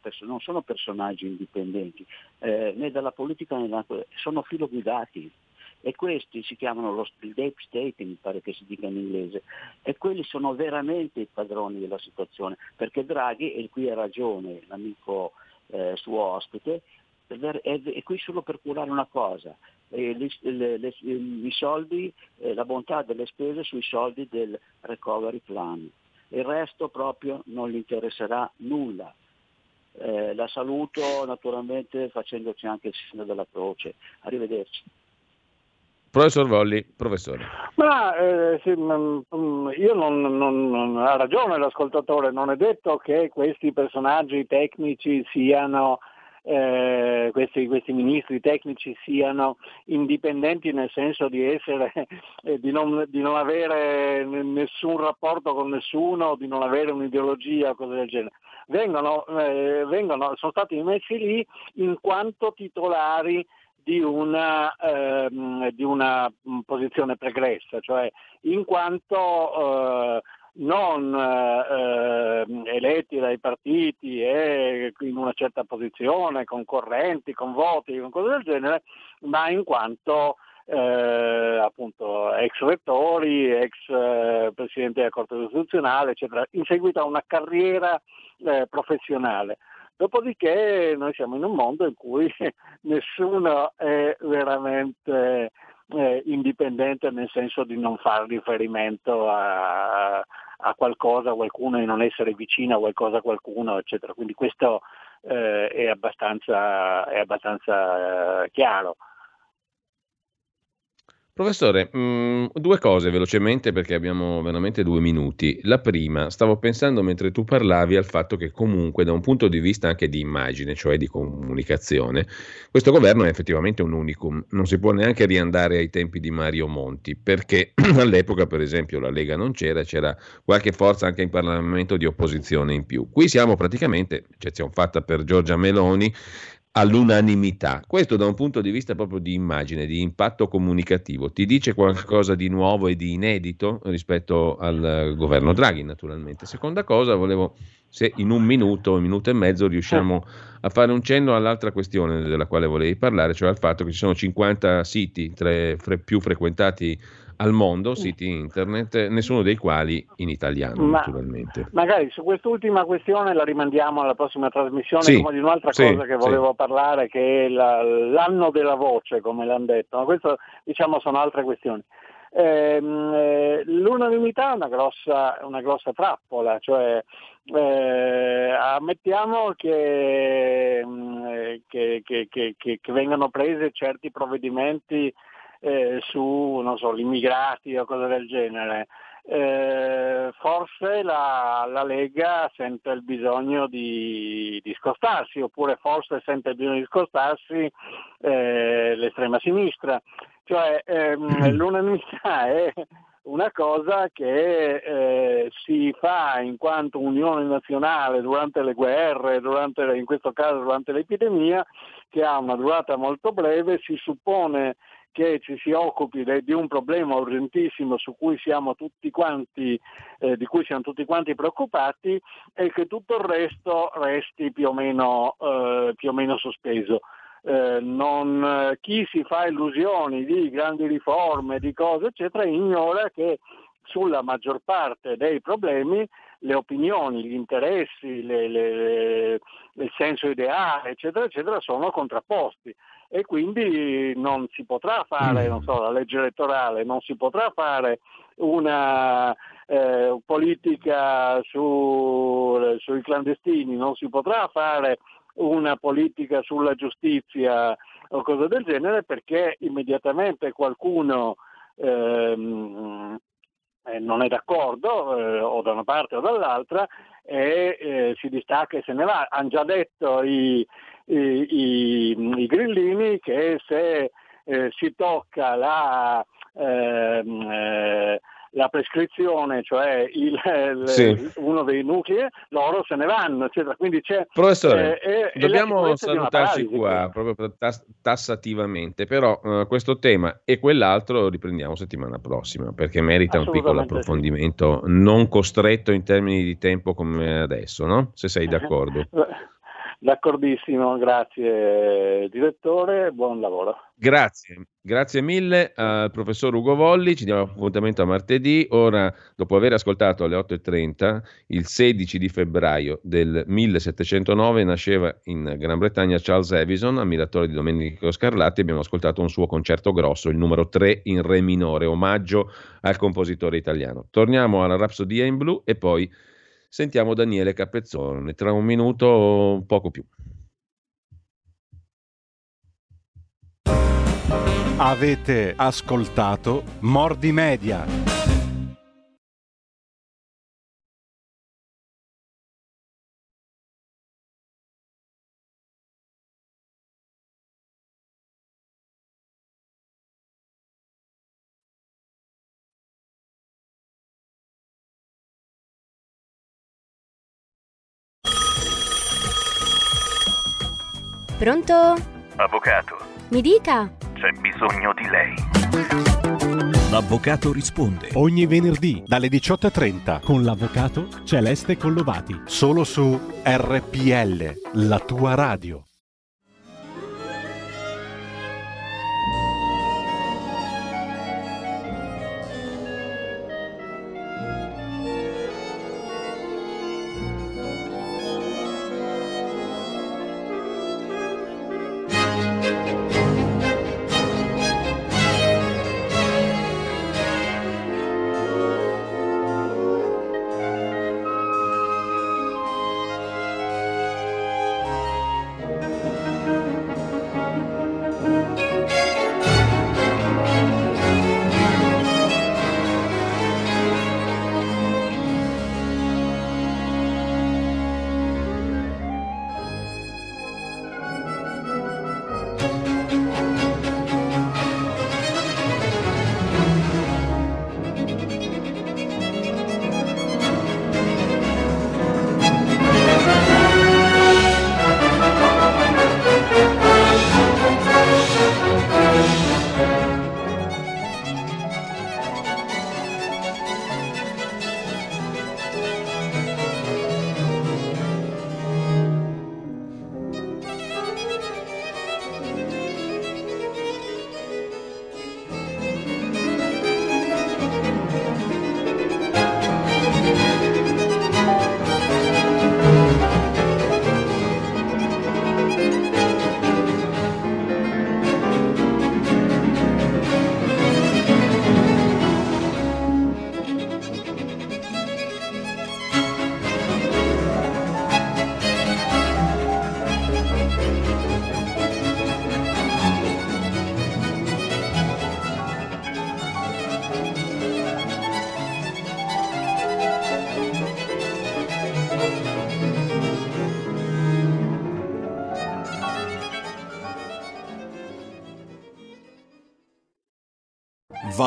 pers- non, sono personaggi indipendenti, eh, né dalla politica né dalla sono filoguidati e questi si chiamano lo deep state, mi pare che si dica in inglese, e quelli sono veramente i padroni della situazione, perché Draghi, e qui ha ragione l'amico eh, suo ospite, è, qui solo per curare una cosa, eh, i soldi, eh, la bontà delle spese sui soldi del recovery plan. Il resto proprio non gli interesserà nulla. Eh, la saluto naturalmente facendoci anche il segno della croce. Arrivederci. Professor Volli, professore. Ma eh, sì, mm, io non, non, non, ha ragione l'ascoltatore, non è detto che questi personaggi tecnici siano, eh, questi, questi, ministri tecnici siano indipendenti nel senso di essere, eh, di, non, di, non, avere nessun rapporto con nessuno, di non avere un'ideologia o cose del genere. Vengono, eh, vengono, sono stati messi lì in quanto titolari di una, ehm, di una, mm, posizione pregressa, cioè in quanto eh, non eh, eletti dai partiti e in una certa posizione, con correnti, con voti, con cose del genere, ma in quanto eh, appunto ex rettori, ex eh, presidente della Corte Costituzionale, eccetera, in seguito a una carriera eh, professionale. Dopodiché noi siamo in un mondo in cui nessuno è veramente eh, indipendente nel senso di non fare riferimento a, a qualcosa, a qualcuno e non essere vicino a qualcosa, a qualcuno, eccetera. Quindi questo eh, è abbastanza, è abbastanza eh, chiaro. Professore, mh, mm, due cose velocemente perché abbiamo veramente due minuti. La prima, stavo pensando mentre tu parlavi al fatto che comunque da un punto di vista anche di immagine, cioè di comunicazione, questo governo è effettivamente un unicum. Non si può neanche riandare ai tempi di Mario Monti perché all'epoca, per esempio, la Lega non c'era, c'era qualche forza anche in Parlamento di opposizione in più. Qui siamo praticamente, eccezione fatta per Giorgia Meloni, all'unanimità. Questo da un punto di vista proprio di immagine, di impatto comunicativo, ti dice qualcosa di nuovo e di inedito rispetto al governo Draghi, naturalmente. Seconda cosa, volevo se in un minuto, un minuto e mezzo riusciamo a fare un cenno all'altra questione della quale volevi parlare, cioè al fatto che ci sono 50 siti tra più frequentati al mondo, siti internet, nessuno dei quali in italiano, Ma, naturalmente. Magari su quest'ultima questione la rimandiamo alla prossima trasmissione, sì, come di un'altra sì, cosa che volevo sì. parlare, che è la, l'anno della voce, come l'hanno detto. Ma questo diciamo sono altre questioni. Ehm, eh, l'unanimità è una grossa, una grossa trappola, cioè eh, ammettiamo che, mm, eh, che, che, che, vengano prese certi provvedimenti eh, su so, gli immigrati o cose del genere. Eh, forse la, la, Lega sente il bisogno di, di, scostarsi, oppure forse sente il bisogno di scostarsi eh, l'estrema sinistra. Cioè ehm, l'unanimità è una cosa che eh, si fa in quanto unione nazionale durante le guerre, durante, in questo caso durante l'epidemia, che ha una durata molto breve, si suppone che ci si occupi di un problema urgentissimo cui quanti, eh, di cui siamo tutti quanti preoccupati e che tutto il resto resti più o meno, eh, più o meno sospeso. Eh, non, chi si fa illusioni di grandi riforme, di cose, eccetera, ignora che sulla maggior parte dei problemi le opinioni, gli interessi, le, le, il senso ideale, eccetera, eccetera, sono contrapposti e quindi non si potrà fare mm. so, la legge elettorale, non si potrà fare una eh, politica su, sui clandestini, non si potrà fare una politica sulla giustizia o cose del genere perché immediatamente qualcuno ehm, eh, non è d'accordo eh, o da una parte o dall'altra e eh, si distacca e se ne va. Hanno già detto i, i, i, i grillini che se eh, si tocca la, ehm, eh, la prescrizione, cioè il, il, sì. uno dei nuclei, loro se ne vanno. Eccetera. Quindi c'è, Professore, eh, dobbiamo salutarci qua proprio tass- tassativamente, però uh, questo tema e quell'altro lo riprendiamo settimana prossima perché merita un piccolo approfondimento sì. non costretto in termini di tempo come adesso, no? se sei d'accordo. D'accordissimo, grazie direttore, buon lavoro. Grazie, grazie mille al professor Ugo Volli, ci diamo appuntamento a martedì, ora dopo aver ascoltato alle 8.30 il 16 di febbraio del 1709 nasceva in Gran Bretagna Charles Evison, ammiratore di Domenico Scarlatti, abbiamo ascoltato un suo concerto grosso, il numero 3 in re minore, omaggio al compositore italiano. Torniamo alla Rapsodia in blu e poi Sentiamo Daniele Capezzone, tra un minuto poco più. Avete ascoltato Mordi Media. Pronto? Avvocato. Mi dica. C'è bisogno di lei. L'avvocato risponde. Ogni venerdì dalle 18.30 con l'avvocato Celeste Collovati. Solo su RPL, la tua radio.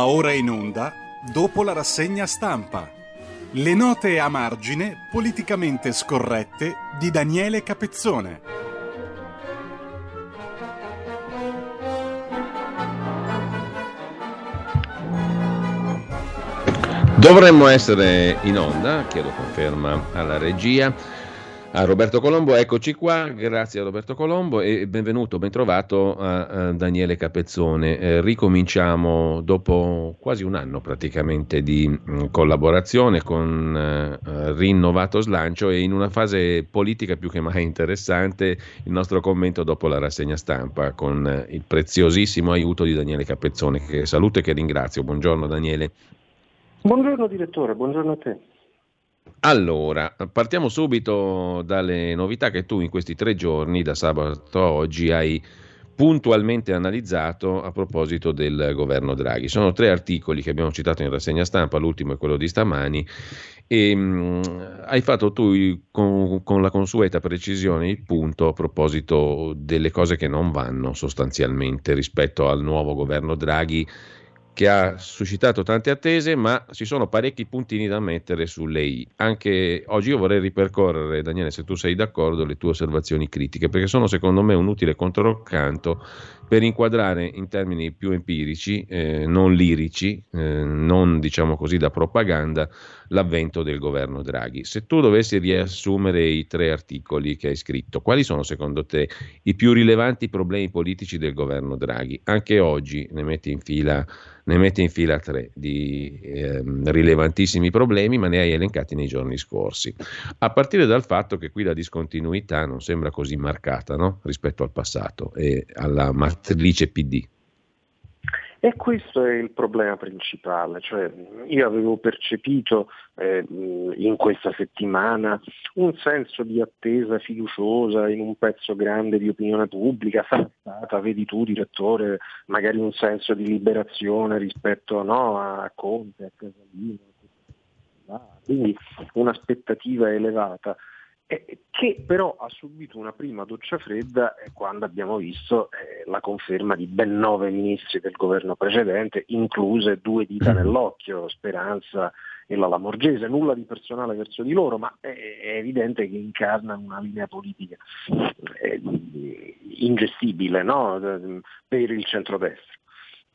Ora in onda dopo la rassegna stampa. Le note a margine politicamente scorrette di Daniele Capezzone. Dovremmo essere in onda, chiedo conferma alla regia a Roberto Colombo, eccoci qua, grazie a Roberto Colombo e benvenuto, bentrovato a, Daniele Capezzone. Eh, ricominciamo dopo quasi un anno praticamente di mm, collaborazione con eh, rinnovato slancio e in una fase politica più che mai interessante il nostro commento dopo la rassegna stampa con eh, il preziosissimo aiuto di Daniele Capezzone che saluto e che ringrazio. Buongiorno Daniele. Buongiorno direttore, buongiorno a te. Allora, partiamo subito dalle novità che tu in questi tre giorni, da sabato a oggi, hai puntualmente analizzato a proposito del governo Draghi. Sono tre articoli che abbiamo citato in rassegna stampa, l'ultimo è quello di stamani, e mh, mm, hai fatto tu con, con, la consueta precisione il punto a proposito delle cose che non vanno sostanzialmente rispetto al nuovo governo Draghi che ha suscitato tante attese, ma ci sono parecchi puntini da mettere sulle I. Anche oggi io vorrei ripercorrere, Daniele, se tu sei d'accordo, le tue osservazioni critiche, perché sono secondo me un utile controlcanto per inquadrare in termini più empirici, eh, non lirici, eh, non diciamo così da propaganda, l'avvento del governo Draghi. Se tu dovessi riassumere i tre articoli che hai scritto, quali sono secondo te i più rilevanti problemi politici del governo Draghi? Anche oggi ne metti in fila ne mette in fila tre di eh, rilevantissimi problemi, ma ne hai elencati nei giorni scorsi. A partire dal fatto che qui la discontinuità non sembra così marcata no? rispetto al passato e alla matrice PD. E questo è il problema principale, cioè, io avevo percepito eh, in questa settimana un senso di attesa fiduciosa in un pezzo grande di opinione pubblica, stata, vedi tu direttore, magari un senso di liberazione rispetto no, a Conte, a Casalino, quindi un'aspettativa elevata che però ha subito una prima doccia fredda quando abbiamo visto eh, la conferma di ben nove ministri del governo precedente, incluse due dita nell'occhio, Speranza e la Lamorgese, nulla di personale verso di loro, ma è, è evidente che incarnano una linea politica eh, ingestibile no? per il centrodestra.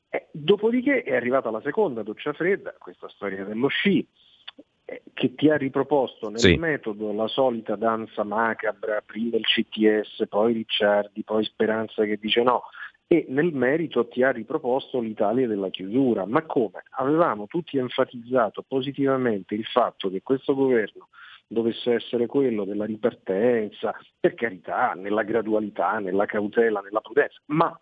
Eh, dopodiché è arrivata la seconda doccia fredda, questa storia dello sci, eh, che ti ha riproposto nel sì. metodo la solita danza macabra, prima il CTS, poi Ricciardi, poi Speranza che dice no, e nel merito ti ha riproposto l'Italia della chiusura. Ma come? Avevamo tutti enfatizzato positivamente il fatto che questo governo dovesse essere quello della ripartenza, per carità, nella gradualità, nella cautela, nella prudenza, ma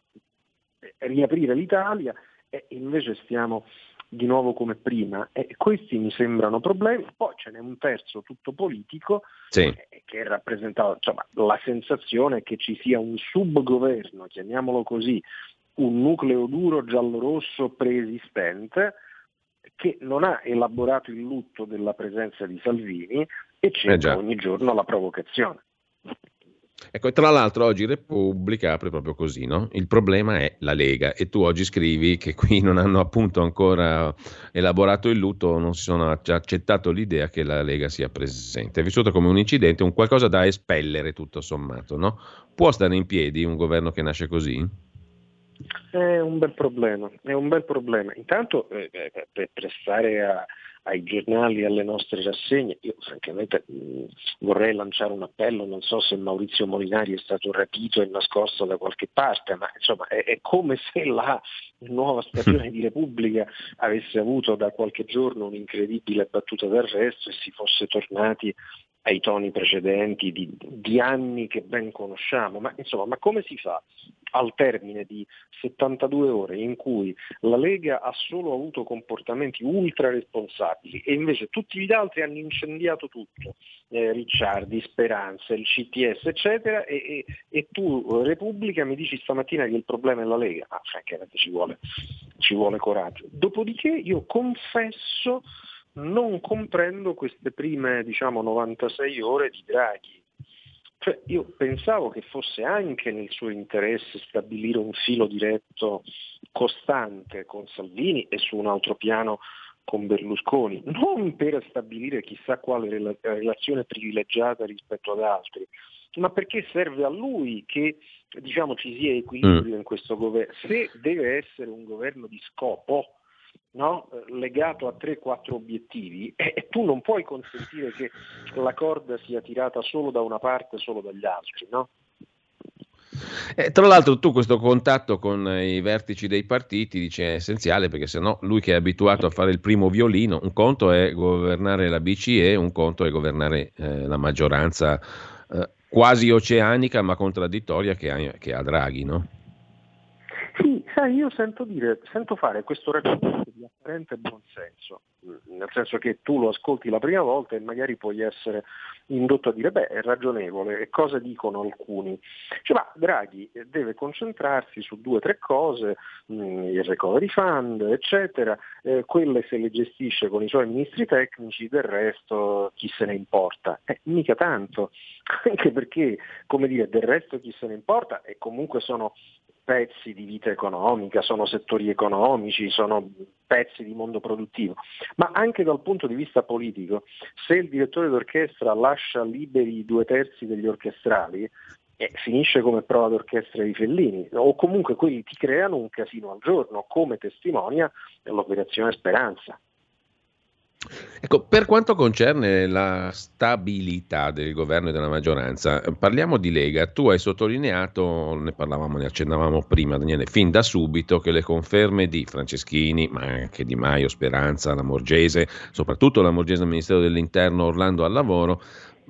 riaprire l'Italia e invece stiamo di nuovo come prima e questi mi sembrano problemi. Poi ce n'è un terzo tutto politico sì. eh, che rappresenta insomma, la sensazione che ci sia un subgoverno, chiamiamolo così, un nucleo duro giallo-rosso preesistente che non ha elaborato il lutto della presenza di Salvini e cerca eh ogni giorno la provocazione. Ecco, tra l'altro oggi Repubblica apre proprio così, no? Il problema è la Lega e tu oggi scrivi che qui non hanno appunto ancora elaborato il lutto, non si sono accettato l'idea che la Lega sia presente. È vissuto come un incidente, un qualcosa da espellere tutto sommato, no? Può stare in piedi un governo che nasce così? È un bel problema, è un bel problema. Intanto eh, eh per, per a ai giornali, alle nostre rassegne. Io francamente mh, vorrei lanciare un appello, non so se Maurizio Molinari è stato rapito e nascosto da qualche parte, ma insomma è, è come se la nuova stagione di Repubblica avesse avuto da qualche giorno un'incredibile battuta d'arresto e si fosse tornati ai toni precedenti di, di, anni che ben conosciamo, ma insomma, ma come si fa al termine di 72 ore in cui la Lega ha solo avuto comportamenti ultra responsabili e invece tutti gli altri hanno incendiato tutto, eh, Ricciardi, Speranza, il CTS eccetera e, e, e, tu Repubblica mi dici stamattina che il problema è la Lega, ma francamente ci vuole, ci vuole coraggio. Dopodiché io confesso non comprendo queste prime diciamo, 96 ore di Draghi. Cioè, io pensavo che fosse anche nel suo interesse stabilire un filo diretto costante con Salvini e su un altro piano con Berlusconi, non per stabilire chissà quale relazione privilegiata rispetto ad altri, ma perché serve a lui che diciamo, ci sia equilibrio mm. in questo governo. Se deve essere un governo di scopo, no? legato a 3-4 obiettivi e, e, tu non puoi consentire che la corda sia tirata solo da una parte, solo dagli altri. No? Eh, tra l'altro tu questo contatto con i vertici dei partiti dice è essenziale perché se no lui che è abituato a fare il primo violino, un conto è governare la BCE, un conto è governare eh, la maggioranza eh, quasi oceanica ma contraddittoria che ha, che ha Draghi, no? Sai, io sento, dire, sento fare questo ragionamento di apparente buonsenso, nel senso che tu lo ascolti la prima volta e magari puoi essere indotto a dire beh è ragionevole e cosa dicono alcuni. Cioè, ma Draghi deve concentrarsi su due o tre cose, mm, il recovery fund eccetera, eh, quelle se le gestisce con i suoi ministri tecnici, del resto chi se ne importa. Eh, mica tanto, anche perché come dire del resto chi se ne importa e comunque sono pezzi di vita economica, sono settori economici, sono pezzi di mondo produttivo, ma anche dal punto di vista politico, se il direttore d'orchestra lascia liberi i due terzi degli orchestrali, eh, finisce come prova d'orchestra di Fellini, o comunque quelli ti creano un casino al giorno, come testimonia l'operazione Speranza. Ecco, per quanto concerne la stabilità del governo e della maggioranza, parliamo di Lega. Tu hai sottolineato, ne parlavamo, ne accennavamo prima, Daniele, fin da subito che le conferme di Franceschini, ma anche di Maio, Speranza, la Morgese, soprattutto la Morgese del Ministero dell'Interno, Orlando al lavoro,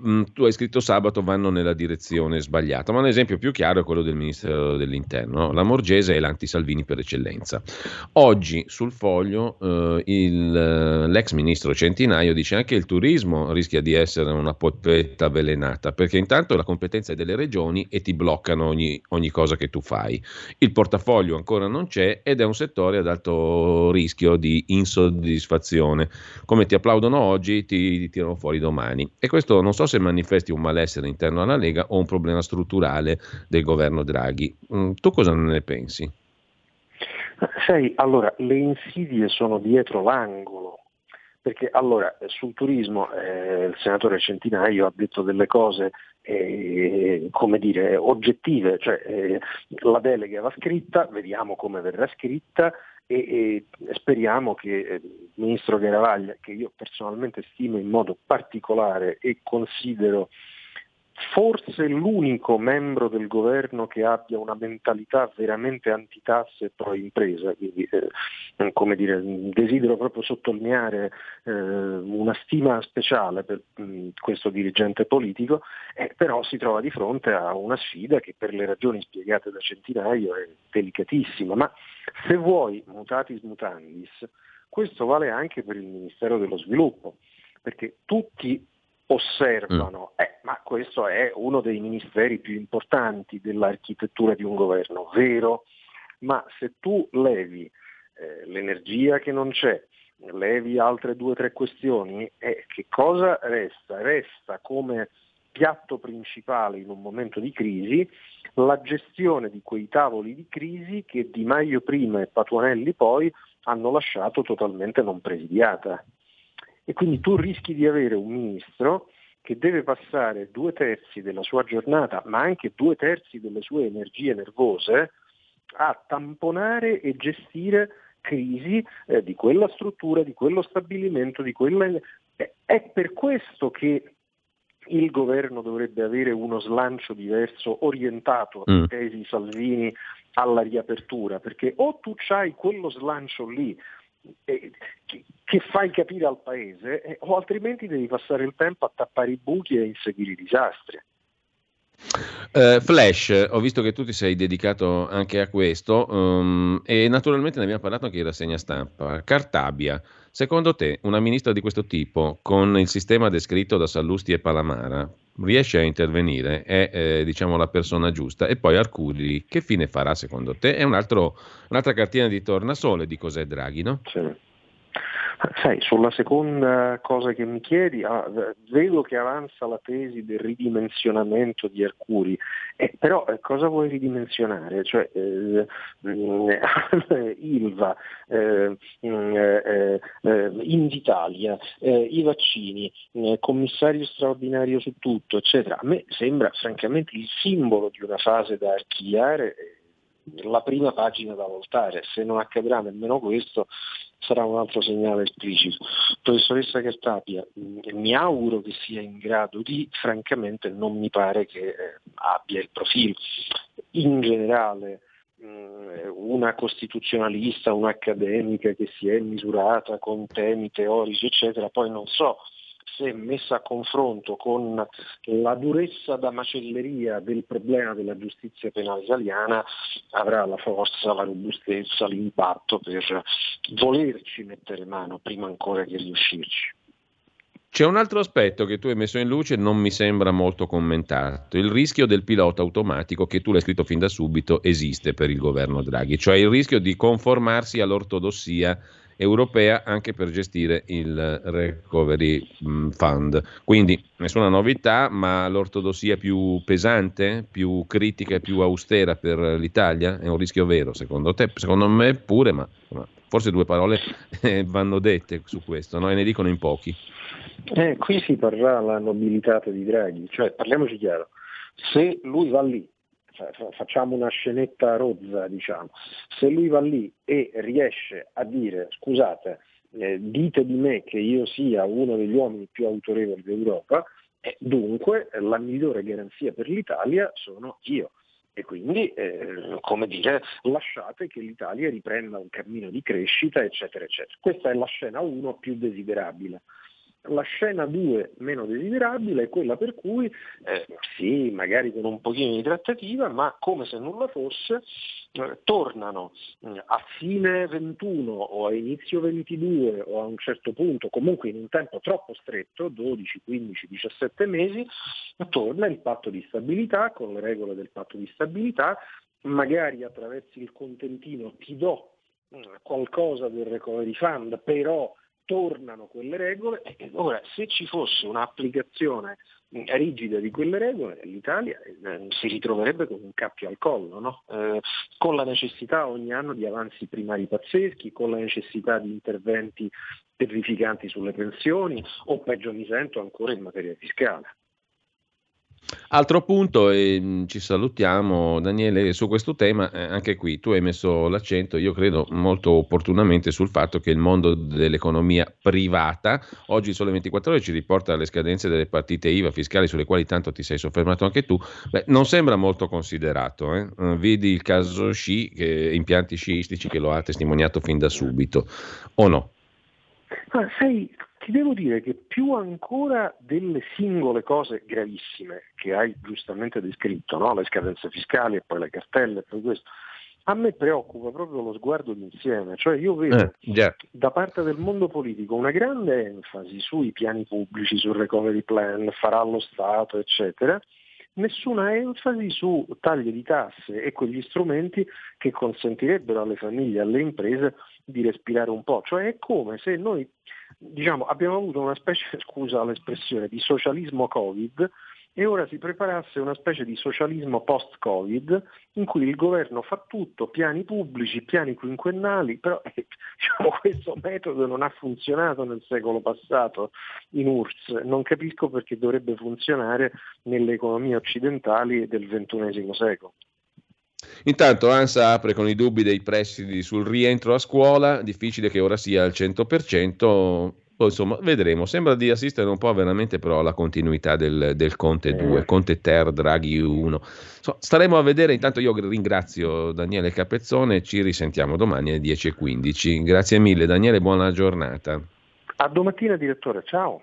Mm, tu hai scritto sabato vanno nella direzione sbagliata, ma un esempio più chiaro è quello del Ministero dell'Interno. La Morgese è l'anti-Salvini per eccellenza. Oggi sul foglio eh, il, eh, l'ex ministro Centinaio dice anche il turismo rischia di essere una polpetta avvelenata, perché intanto la competenza è delle regioni e ti bloccano ogni, ogni cosa che tu fai. Il portafoglio ancora non c'è ed è un settore ad alto rischio di insoddisfazione. Come ti applaudono oggi, ti, ti tirano fuori domani. E questo non so se manifesti un malessere interno alla Lega o un problema strutturale del governo Draghi. Mm, tu cosa ne pensi? Sai, allora, le insidie sono dietro l'angolo, perché allora sul turismo eh, il senatore Centinaio ha detto delle cose eh, come dire, oggettive, cioè eh, la delega va scritta, vediamo come verrà scritta e, e speriamo che eh, il ministro Garavaglia, che io personalmente stimo in modo particolare e considero forse l'unico membro del governo che abbia una mentalità veramente antitasse e pro impresa, quindi eh, come dire, desidero proprio sottolineare eh, una stima speciale per mh, mm, questo dirigente politico, eh, però si trova di fronte a una sfida che per le ragioni spiegate da Centinaio è delicatissima, ma se vuoi mutatis mutandis, questo vale anche per il Ministero dello Sviluppo, perché tutti osservano, mm. eh, ma questo è uno dei ministeri più importanti dell'architettura di un governo, vero? Ma se tu levi eh, l'energia che non c'è, levi altre due o tre questioni, eh, che cosa resta? Resta come piatto principale in un momento di crisi la gestione di quei tavoli di crisi che Di Maio prima e Patuanelli poi hanno lasciato totalmente non presidiata. E quindi tu rischi di avere un ministro che deve passare due terzi della sua giornata, ma anche due terzi delle sue energie nervose, a tamponare e gestire crisi eh, di quella struttura, di quello stabilimento, di quella... È per questo che il governo dovrebbe avere uno slancio diverso orientato a mm. tesi Salvini alla riapertura, perché o tu hai quello slancio lì eh, che, fai capire al paese, eh, o altrimenti devi passare il tempo a tappare i buchi e a inseguire i disastri. Uh, Flash, ho visto che tu ti sei dedicato anche a questo um, e naturalmente ne abbiamo parlato anche in rassegna stampa. Cartabia, secondo te una ministra di questo tipo, con il sistema descritto da Sallusti e Palamara, riesce a intervenire? È eh, diciamo la persona giusta? E poi Arcuri, che fine farà secondo te? È un altro, un'altra cartina di tornasole di cos'è Draghi, no? Sì. Sai, sulla seconda cosa che mi chiedi, ah, vedo che avanza la tesi del ridimensionamento di Arcuri, eh, però eh, cosa vuoi ridimensionare? Cioè, eh, Ilva, eh, mm, eh, eh, Invitalia, i vaccini, commissario straordinario su tutto, eccetera. A me sembra francamente il simbolo di una fase da archiviare la prima pagina da voltare, se non accadrà nemmeno questo sarà un altro segnale esplicito. Professoressa Cartapia, mi auguro che sia in grado di, francamente non mi pare che eh, abbia il profilo. In generale una costituzionalista, un'accademica che si è misurata con temi teorici, eccetera, poi non so se messa a confronto con la durezza da macelleria del problema della giustizia penale italiana, avrà la forza, la robustezza, l'impatto per volerci mettere mano prima ancora che riuscirci. C'è un altro aspetto che tu hai messo in luce e non mi sembra molto commentato, il rischio del pilota automatico che tu l'hai scritto fin da subito esiste per il governo Draghi, cioè il rischio di conformarsi all'ortodossia europea anche per gestire il Recovery mm, Fund. Quindi nessuna novità, ma l'ortodossia più pesante, più critica e più austera per l'Italia è un rischio vero secondo te? Secondo me pure, ma forse due parole eh, vanno dette su questo no? e ne dicono in pochi. Eh, qui si parlerà la nobilità di Draghi, cioè parliamoci chiaro, se lui va lì facciamo una scenetta rozza, diciamo. Se lui va lì e riesce a dire scusate, eh, dite di me che io sia uno degli uomini più autorevoli d'Europa, eh, dunque la migliore garanzia per l'Italia sono io. E quindi, eh, come dire, lasciate che l'Italia riprenda un cammino di crescita, eccetera, eccetera. Questa è la scena 1 più desiderabile. La scena 2 meno desiderabile è quella per cui, eh, sì, magari con un pochino di trattativa, ma come se nulla fosse, eh, tornano eh, a fine 21 o a inizio 22 o a un certo punto, comunque in un tempo troppo stretto, 12, 15, 17 mesi, torna il patto di stabilità con le regole del patto di stabilità, magari attraverso il contentino ti do mm, qualcosa del recovery fund, però tornano quelle regole e ora se ci fosse un'applicazione rigida di quelle regole l'Italia eh, si ritroverebbe con un cappio al collo, no? eh, con la necessità ogni anno di avanzi primari pazzeschi, con la necessità di interventi terrificanti sulle pensioni o peggio mi sento ancora in materia fiscale. Altro punto, e mm, ci salutiamo Daniele, su questo tema, eh, anche qui tu hai messo l'accento, io credo molto opportunamente, sul fatto che il mondo dell'economia privata, oggi Sole 24 ore ci riporta le scadenze delle partite IVA fiscali sulle quali tanto ti sei soffermato anche tu, beh, non sembra molto considerato. Eh? eh vedi il caso sci, che, impianti sciistici che lo ha testimoniato fin da subito, o no? Ma ti devo dire che più ancora delle singole cose gravissime che hai giustamente descritto, no? le scadenze fiscali e poi le cartelle e poi questo, a me preoccupa proprio lo sguardo d'insieme, cioè io vedo eh, yeah. da parte del mondo politico una grande enfasi sui piani pubblici, sul recovery plan, farà lo Stato, eccetera, nessuna enfasi su tagli di tasse e quegli strumenti che consentirebbero alle famiglie alle imprese di respirare un po'. Cioè è come se noi diciamo, abbiamo avuto una specie, scusa l'espressione, di socialismo Covid e ora si preparasse una specie di socialismo post-Covid in cui il governo fa tutto, piani pubblici, piani quinquennali, però eh, diciamo, questo metodo non ha funzionato nel secolo passato in URSS, non capisco perché dovrebbe funzionare nelle economie occidentali del XXI secolo. Intanto ANSA apre con i dubbi dei prestiti sul rientro a scuola, difficile che ora sia al 100%, poi insomma vedremo, sembra di assistere un po' veramente però alla continuità del, del Conte 2, Conte Ter, Draghi 1. So, staremo a vedere, intanto io ringrazio Daniele Capezzone, ci risentiamo domani alle 10.15. Grazie mille Daniele, buona giornata. A domattina direttore, ciao.